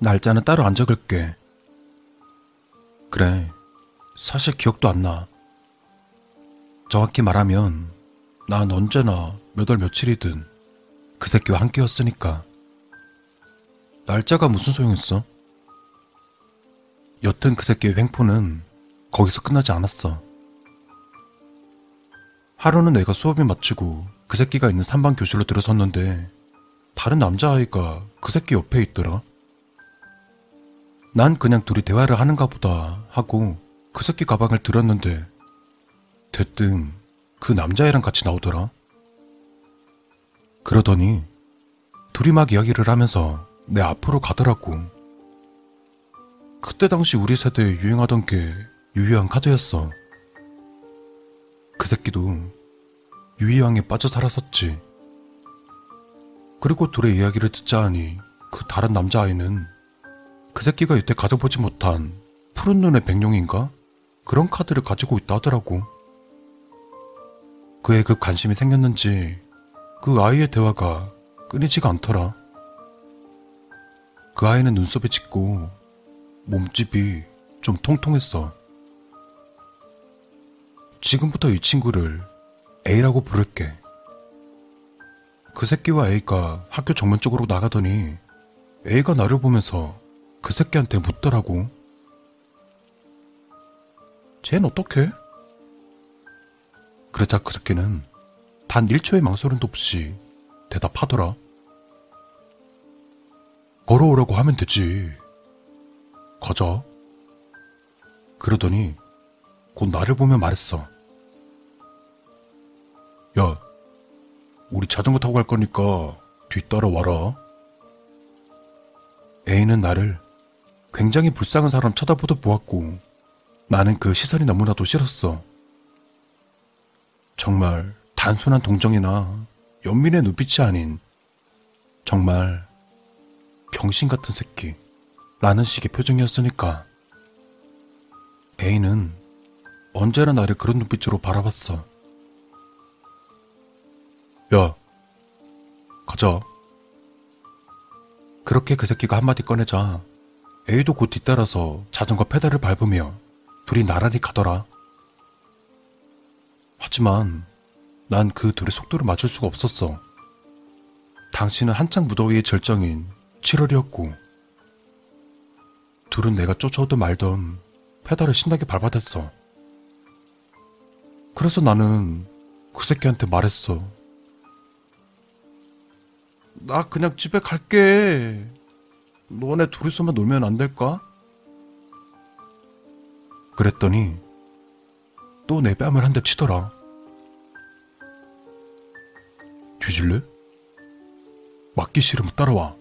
날짜는 따로 안 적을게. 그래, 사실 기억도 안 나. 정확히 말하면 난 언제나 몇 월 며칠이든 그 새끼와 함께였으니까. 날짜가 무슨 소용있어? 여튼 그 새끼의 횡포는 거기서 끝나지 않았어. 하루는 내가 수업이 마치고 그 새끼가 있는 3반 교실로 들어섰는데 다른 남자아이가 그 새끼 옆에 있더라. 난 그냥 둘이 대화를 하는가 보다 하고 그 새끼 가방을 들었는데 대뜸 그 남자애랑 같이 나오더라. 그러더니 둘이 막 이야기를 하면서 내 앞으로 가더라고. 그때 당시 우리 세대에 유행하던 게 유희왕 카드였어. 그 새끼도 유희왕에 빠져 살았었지. 그리고 둘의 이야기를 듣자 하니 그 다른 남자아이는 그 새끼가 이때 가져보지 못한 푸른 눈의 백룡인가? 그런 카드를 가지고 있다 하더라고. 그의 그 관심이 생겼는지 그 아이의 대화가 끊이지가 않더라. 그 아이는 눈썹이 짙고 몸집이 좀 통통했어. 지금부터 이 친구를 A라고 부를게. 그 새끼와 A가 학교 정면 쪽으로 나가더니 A가 나를 보면서 그 새끼한테 묻더라고. 쟨 어떡해? 그러자 그 새끼는 단 1초의 망설임도 없이 대답하더라. 걸어오라고 하면 되지. 가자. 그러더니 곧 나를 보며 말했어. 야, 우리 자전거 타고 갈 거니까 뒤따라 와라. A는 나를 굉장히 불쌍한 사람 쳐다보듯 보았고 나는 그 시선이 너무나도 싫었어. 정말 단순한 동정이나 연민의 눈빛이 아닌 정말 병신 같은 새끼 라는 식의 표정이었으니까 A는 언제나 나를 그런 눈빛으로 바라봤어. 야, 가자. 그렇게 그 새끼가 한마디 꺼내자 A도 곧 뒤따라서 자전거 페달을 밟으며 둘이 나란히 가더라. 하지만 난 그 둘의 속도를 맞출 수가 없었어. 당신은 한창 무더위의 절정인 7월이었고, 둘은 내가 쫓아오든 말던 페달을 신나게 밟아댔어. 그래서 나는 그 새끼한테 말했어. 나 그냥 집에 갈게. 너네 둘이서만 놀면 안 될까? 그랬더니 또 내 뺨을 한 대 치더라. 뒤질래? 맞기 싫으면 따라와.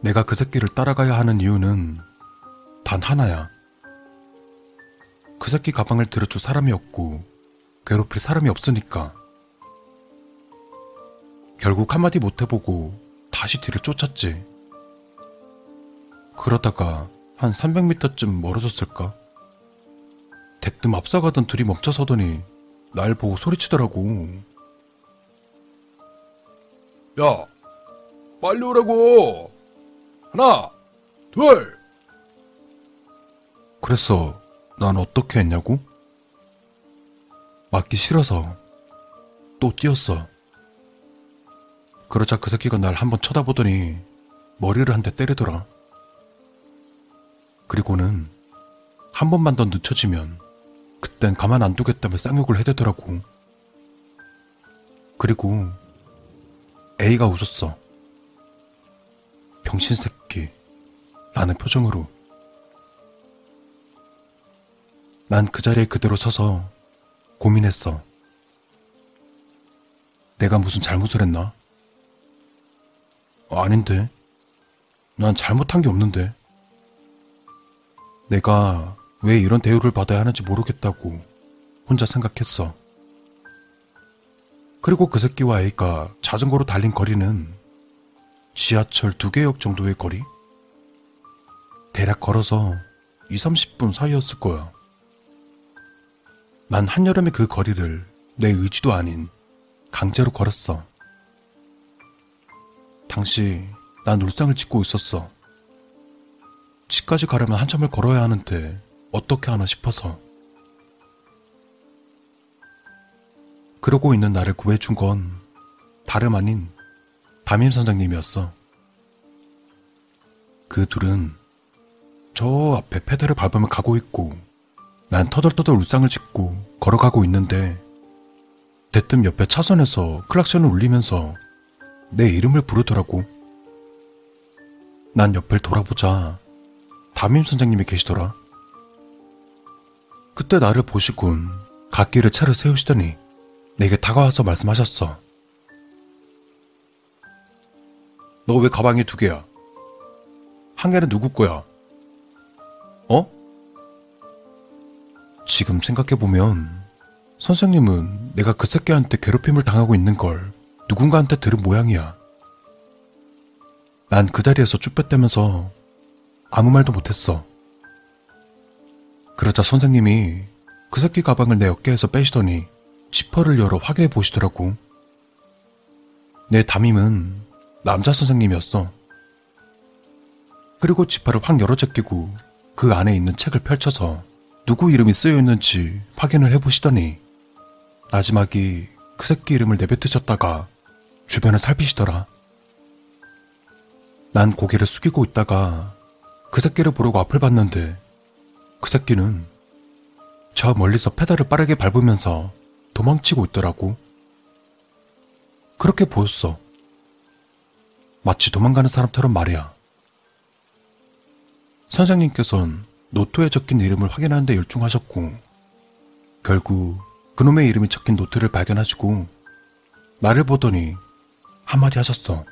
내가 그 새끼를 따라가야 하는 이유는 단 하나야. 그 새끼 가방을 들어줄 사람이 없고 괴롭힐 사람이 없으니까. 결국 한마디 못 해보고 다시 뒤를 쫓았지. 그러다가 한 300m쯤 멀어졌을까? 대뜸 앞서가던 둘이 멈춰서더니 날 보고 소리치더라고. 야, 빨리 오라고. 하나, 둘. 그래서 난 어떻게 했냐고? 맞기 싫어서 또 뛰었어. 그러자 그 새끼가 날 한번 쳐다보더니 머리를 한 대 때리더라. 그리고는 한 번만 더 늦춰지면 그땐 가만 안 두겠다며 쌍욕을 해대더라고. 그리고 A가 웃었어. 병신 새끼. 라는 표정으로. 난 그 자리에 그대로 서서 고민했어. 내가 무슨 잘못을 했나? 아닌데. 난 잘못한 게 없는데. 내가 왜 이런 대우를 받아야 하는지 모르겠다고 혼자 생각했어. 그리고 그 새끼와 A가 자전거로 달린 거리는 지하철 두 개역 정도의 거리? 대략 걸어서 2, 30분 사이였을 거야. 난 한여름에 그 거리를 내 의지도 아닌 강제로 걸었어. 당시 난 울상을 짓고 있었어. 집까지 가려면 한참을 걸어야 하는데 어떻게 하나 싶어서. 그러고 있는 나를 구해준 건 다름 아닌 담임 선장님이었어. 그 둘은 저 앞에 페달을 밟으며 가고 있고 난 터덜터덜 울상을 짓고 걸어가고 있는데 대뜸 옆에 차선에서 클락션을 울리면서 내 이름을 부르더라고. 난 옆을 돌아보자 담임 선생님이 계시더라. 그때 나를 보시곤 갓길에 차를 세우시더니 내게 다가와서 말씀하셨어. 너 왜 가방이 두 개야? 한 개는 누구 거야? 어? 지금 생각해보면 선생님은 내가 그 새끼한테 괴롭힘을 당하고 있는 걸 누군가한테 들은 모양이야. 난 그 자리에서 쭈뼛대면서 아무 말도 못했어. 그러자 선생님이 그 새끼 가방을 내 어깨에서 빼시더니 지퍼를 열어 확인해 보시더라고. 내 담임은 남자 선생님이었어. 그리고 지퍼를 확 열어 제끼고 그 안에 있는 책을 펼쳐서 누구 이름이 쓰여 있는지 확인을 해보시더니 마지막이 그 새끼 이름을 내뱉으셨다가 주변을 살피시더라. 난 고개를 숙이고 있다가 그 새끼를 보려고 앞을 봤는데 그 새끼는 저 멀리서 페달을 빠르게 밟으면서 도망치고 있더라고. 그렇게 보였어. 마치 도망가는 사람처럼 말이야. 선생님께선 노트에 적힌 이름을 확인하는데 열중하셨고, 결국 그놈의 이름이 적힌 노트를 발견하시고, 나를 보더니 한마디 하셨어.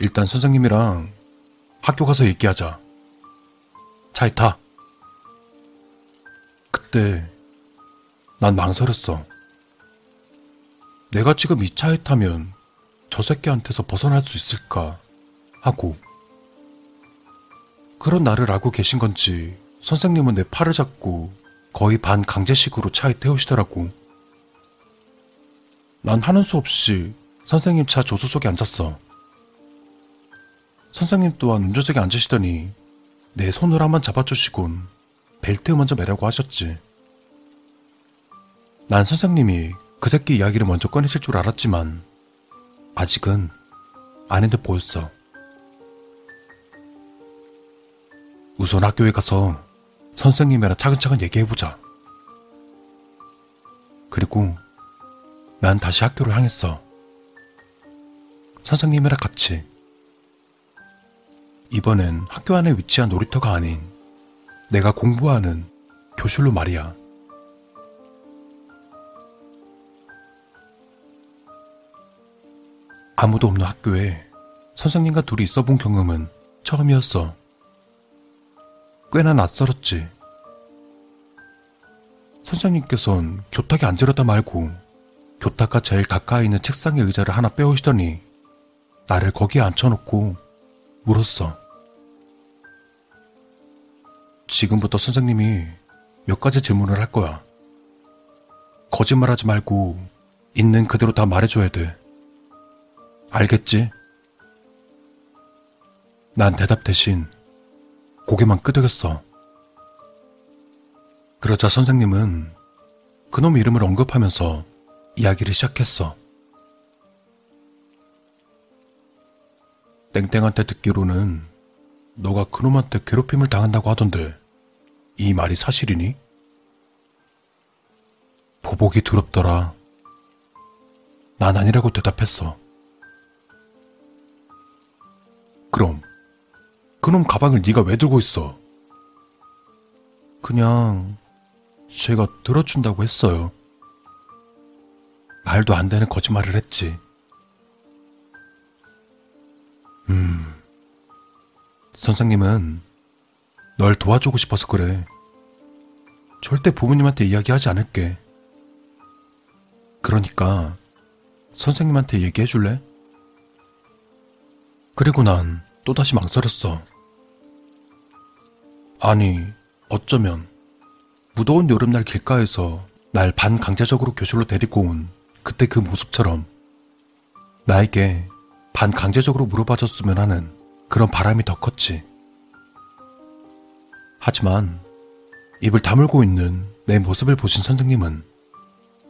일단 선생님이랑 학교 가서 얘기하자. 차에 타. 그때 난 망설였어. 내가 지금 이 차에 타면 저 새끼한테서 벗어날 수 있을까 하고 그런 나를 알고 계신 건지 선생님은 내 팔을 잡고 거의 반 강제식으로 차에 태우시더라고. 난 하는 수 없이 선생님 차 조수석에 앉았어. 선생님 또한 운전석에 앉으시더니 내 손을 한번 잡아주시곤 벨트 먼저 매라고 하셨지. 난 선생님이 그 새끼 이야기를 먼저 꺼내실 줄 알았지만 아직은 아닌 듯 보였어. 우선 학교에 가서 선생님이랑 차근차근 얘기해보자. 그리고 난 다시 학교를 향했어. 선생님이랑 같이. 이번엔 학교 안에 위치한 놀이터가 아닌 내가 공부하는 교실로 말이야. 아무도 없는 학교에 선생님과 둘이 있어 본 경험은 처음이었어. 꽤나 낯설었지. 선생님께선 교탁에 앉으려다 말고 교탁과 제일 가까이 있는 책상의 의자를 하나 빼오시더니 나를 거기에 앉혀놓고 물었어. 지금부터 선생님이 몇 가지 질문을 할 거야. 거짓말하지 말고 있는 그대로 다 말해줘야 돼. 알겠지? 난 대답 대신 고개만 끄덕였어. 그러자 선생님은 그놈 이름을 언급하면서 이야기를 시작했어. 땡땡한테 듣기로는 너가 그놈한테 괴롭힘을 당한다고 하던데 이 말이 사실이니? 보복이 두렵더라. 난 아니라고 대답했어. 그럼 그놈 가방을 네가 왜 들고 있어? 그냥 제가 들어준다고 했어요. 말도 안 되는 거짓말을 했지. 음, 선생님은 널 도와주고 싶어서 그래. 절대 부모님한테 이야기하지 않을게. 그러니까 선생님한테 얘기해 줄래? 그리고 난 또다시 망설였어. 아니, 어쩌면 무더운 여름날 길가에서 날 반강제적으로 교실로 데리고 온 그때 그 모습처럼 나에게 반강제적으로 물어봐줬으면 하는 그런 바람이 더 컸지. 하지만 입을 다물고 있는 내 모습을 보신 선생님은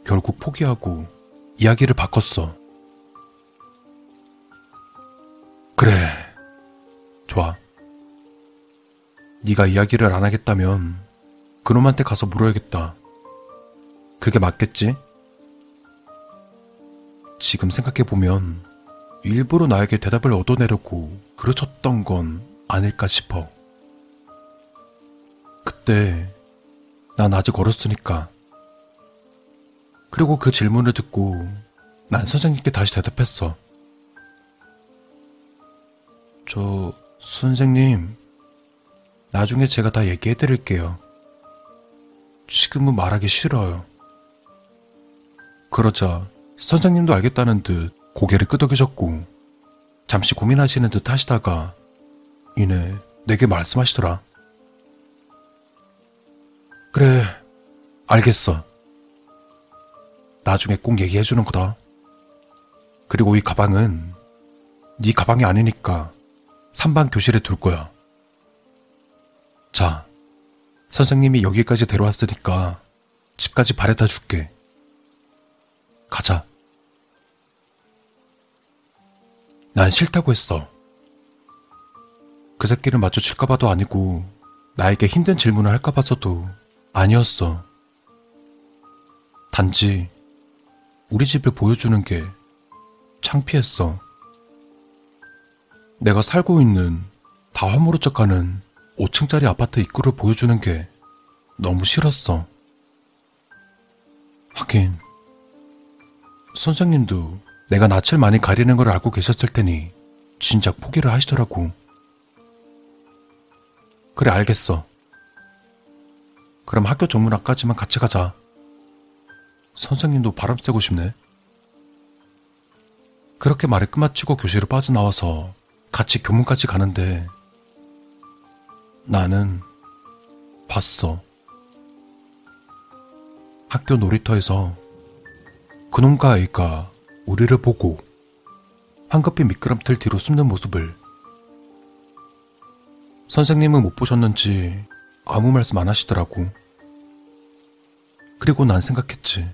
결국 포기하고 이야기를 바꿨어. 그래, 좋아. 네가 이야기를 안 하겠다면 그놈한테 가서 물어야겠다. 그게 맞겠지? 지금 생각해보면 일부러 나에게 대답을 얻어내려고 그르쳤던 건 아닐까 싶어. 그때 난 아직 어렸으니까. 그리고 그 질문을 듣고 난 선생님께 다시 대답했어. 저, 선생님, 나중에 제가 다 얘기해 드릴게요. 지금은 말하기 싫어요. 그러자 선생님도 알겠다는 듯 고개를 끄덕이셨고 잠시 고민하시는 듯 하시다가 이내 내게 말씀하시더라. 그래, 알겠어. 나중에 꼭 얘기해 주는 거다. 그리고 이 가방은 네 가방이 아니니까 3반 교실에 둘 거야. 자, 선생님이 여기까지 데려왔으니까 집까지 바래다 줄게. 가자. 난 싫다고 했어. 그 새끼를 마주칠까봐도 아니고 나에게 힘든 질문을 할까봐서도 아니었어. 단지 우리 집을 보여주는 게 창피했어. 내가 살고 있는 다 화물어쩍가는 5층짜리 아파트 입구를 보여주는 게 너무 싫었어. 하긴 선생님도 내가 낯을 많이 가리는 걸 알고 계셨을 테니 진작 포기를 하시더라고. 그래 알겠어. 그럼 학교 정문 앞까지만 같이 가자. 선생님도 바람 쐬고 싶네. 그렇게 말을 끝마치고 교실을 빠져나와서 같이 교문까지 가는데 나는 봤어. 학교 놀이터에서 그놈과 아이가 우리를 보고 황급히 미끄럼틀 뒤로 숨는 모습을 선생님은 못 보셨는지 아무 말씀 안 하시더라고. 그리고 난 생각했지.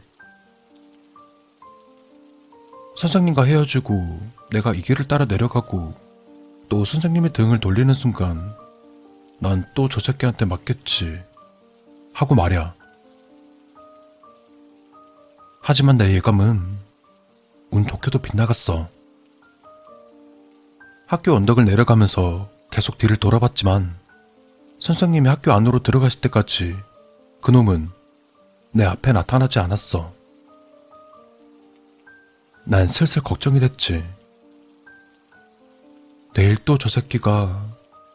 선생님과 헤어지고 내가 이 길을 따라 내려가고 또 선생님의 등을 돌리는 순간 난 또 저 새끼한테 맞겠지. 하고 말이야. 하지만 내 예감은 운 좋게도 빗나갔어. 학교 언덕을 내려가면서 계속 뒤를 돌아봤지만 선생님이 학교 안으로 들어가실 때까지 그놈은 내 앞에 나타나지 않았어. 난 슬슬 걱정이 됐지. 내일 또 저 새끼가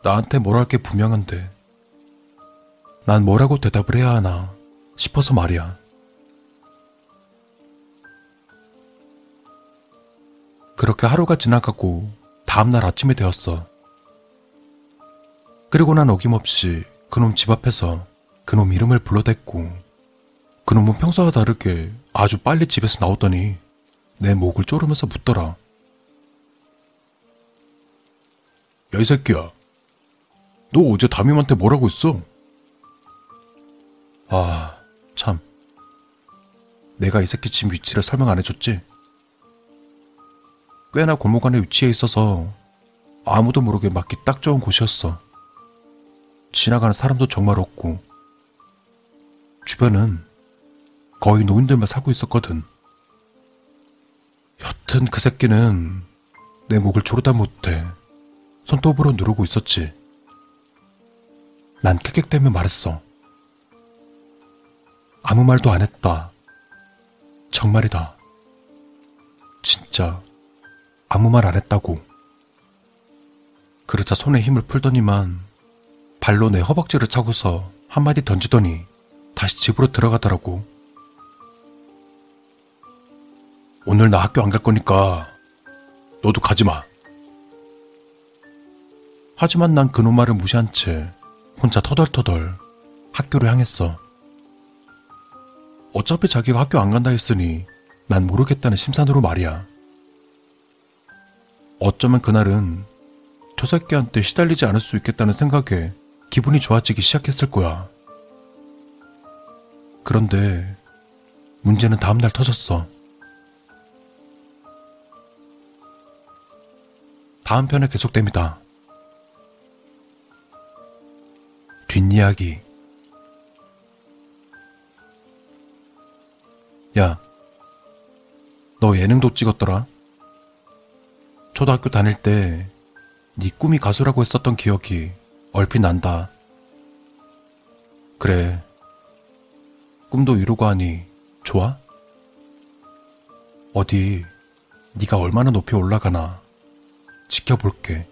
나한테 뭘 할 게 분명한데 난 뭐라고 대답을 해야 하나 싶어서 말이야. 그렇게 하루가 지나가고 다음날 아침이 되었어. 그리고 난 어김없이 그놈 집 앞에서 그놈 이름을 불러댔고 그놈은 평소와 다르게 아주 빨리 집에서 나오더니 내 목을 쪼르면서 묻더라. 야, 이 새끼야. 너 어제 담임한테 뭐라고 했어? 아, 참. 내가 이 새끼 집 위치를 설명 안 해줬지? 꽤나 골목 안에 위치해 있어서 아무도 모르게 맞기 딱 좋은 곳이었어. 지나가는 사람도 정말 없고, 주변은 거의 노인들만 살고 있었거든. 여튼 그 새끼는 내 목을 조르다 못해 손톱으로 누르고 있었지. 난 킥킥대며 말했어. 아무 말도 안 했다. 정말이다. 진짜 아무 말 안 했다고. 그러자 손에 힘을 풀더니만 발로 내 허벅지를 차고서 한마디 던지더니 다시 집으로 들어가더라고. 오늘 나 학교 안 갈 거니까 너도 가지 마. 하지만 난 그놈 말을 무시한 채 혼자 터덜터덜 학교를 향했어. 어차피 자기가 학교 안 간다 했으니 난 모르겠다는 심산으로 말이야. 어쩌면 그날은 저 새끼한테 시달리지 않을 수 있겠다는 생각에 기분이 좋아지기 시작했을 거야. 그런데 문제는 다음날 터졌어. 다음 편에 계속됩니다. 뒷이야기. 야, 너 예능도 찍었더라? 초등학교 다닐 때 네 꿈이 가수라고 했었던 기억이 얼핏 난다. 그래. 꿈도 이루고 하니 좋아? 어디 네가 얼마나 높이 올라가나 지켜볼게.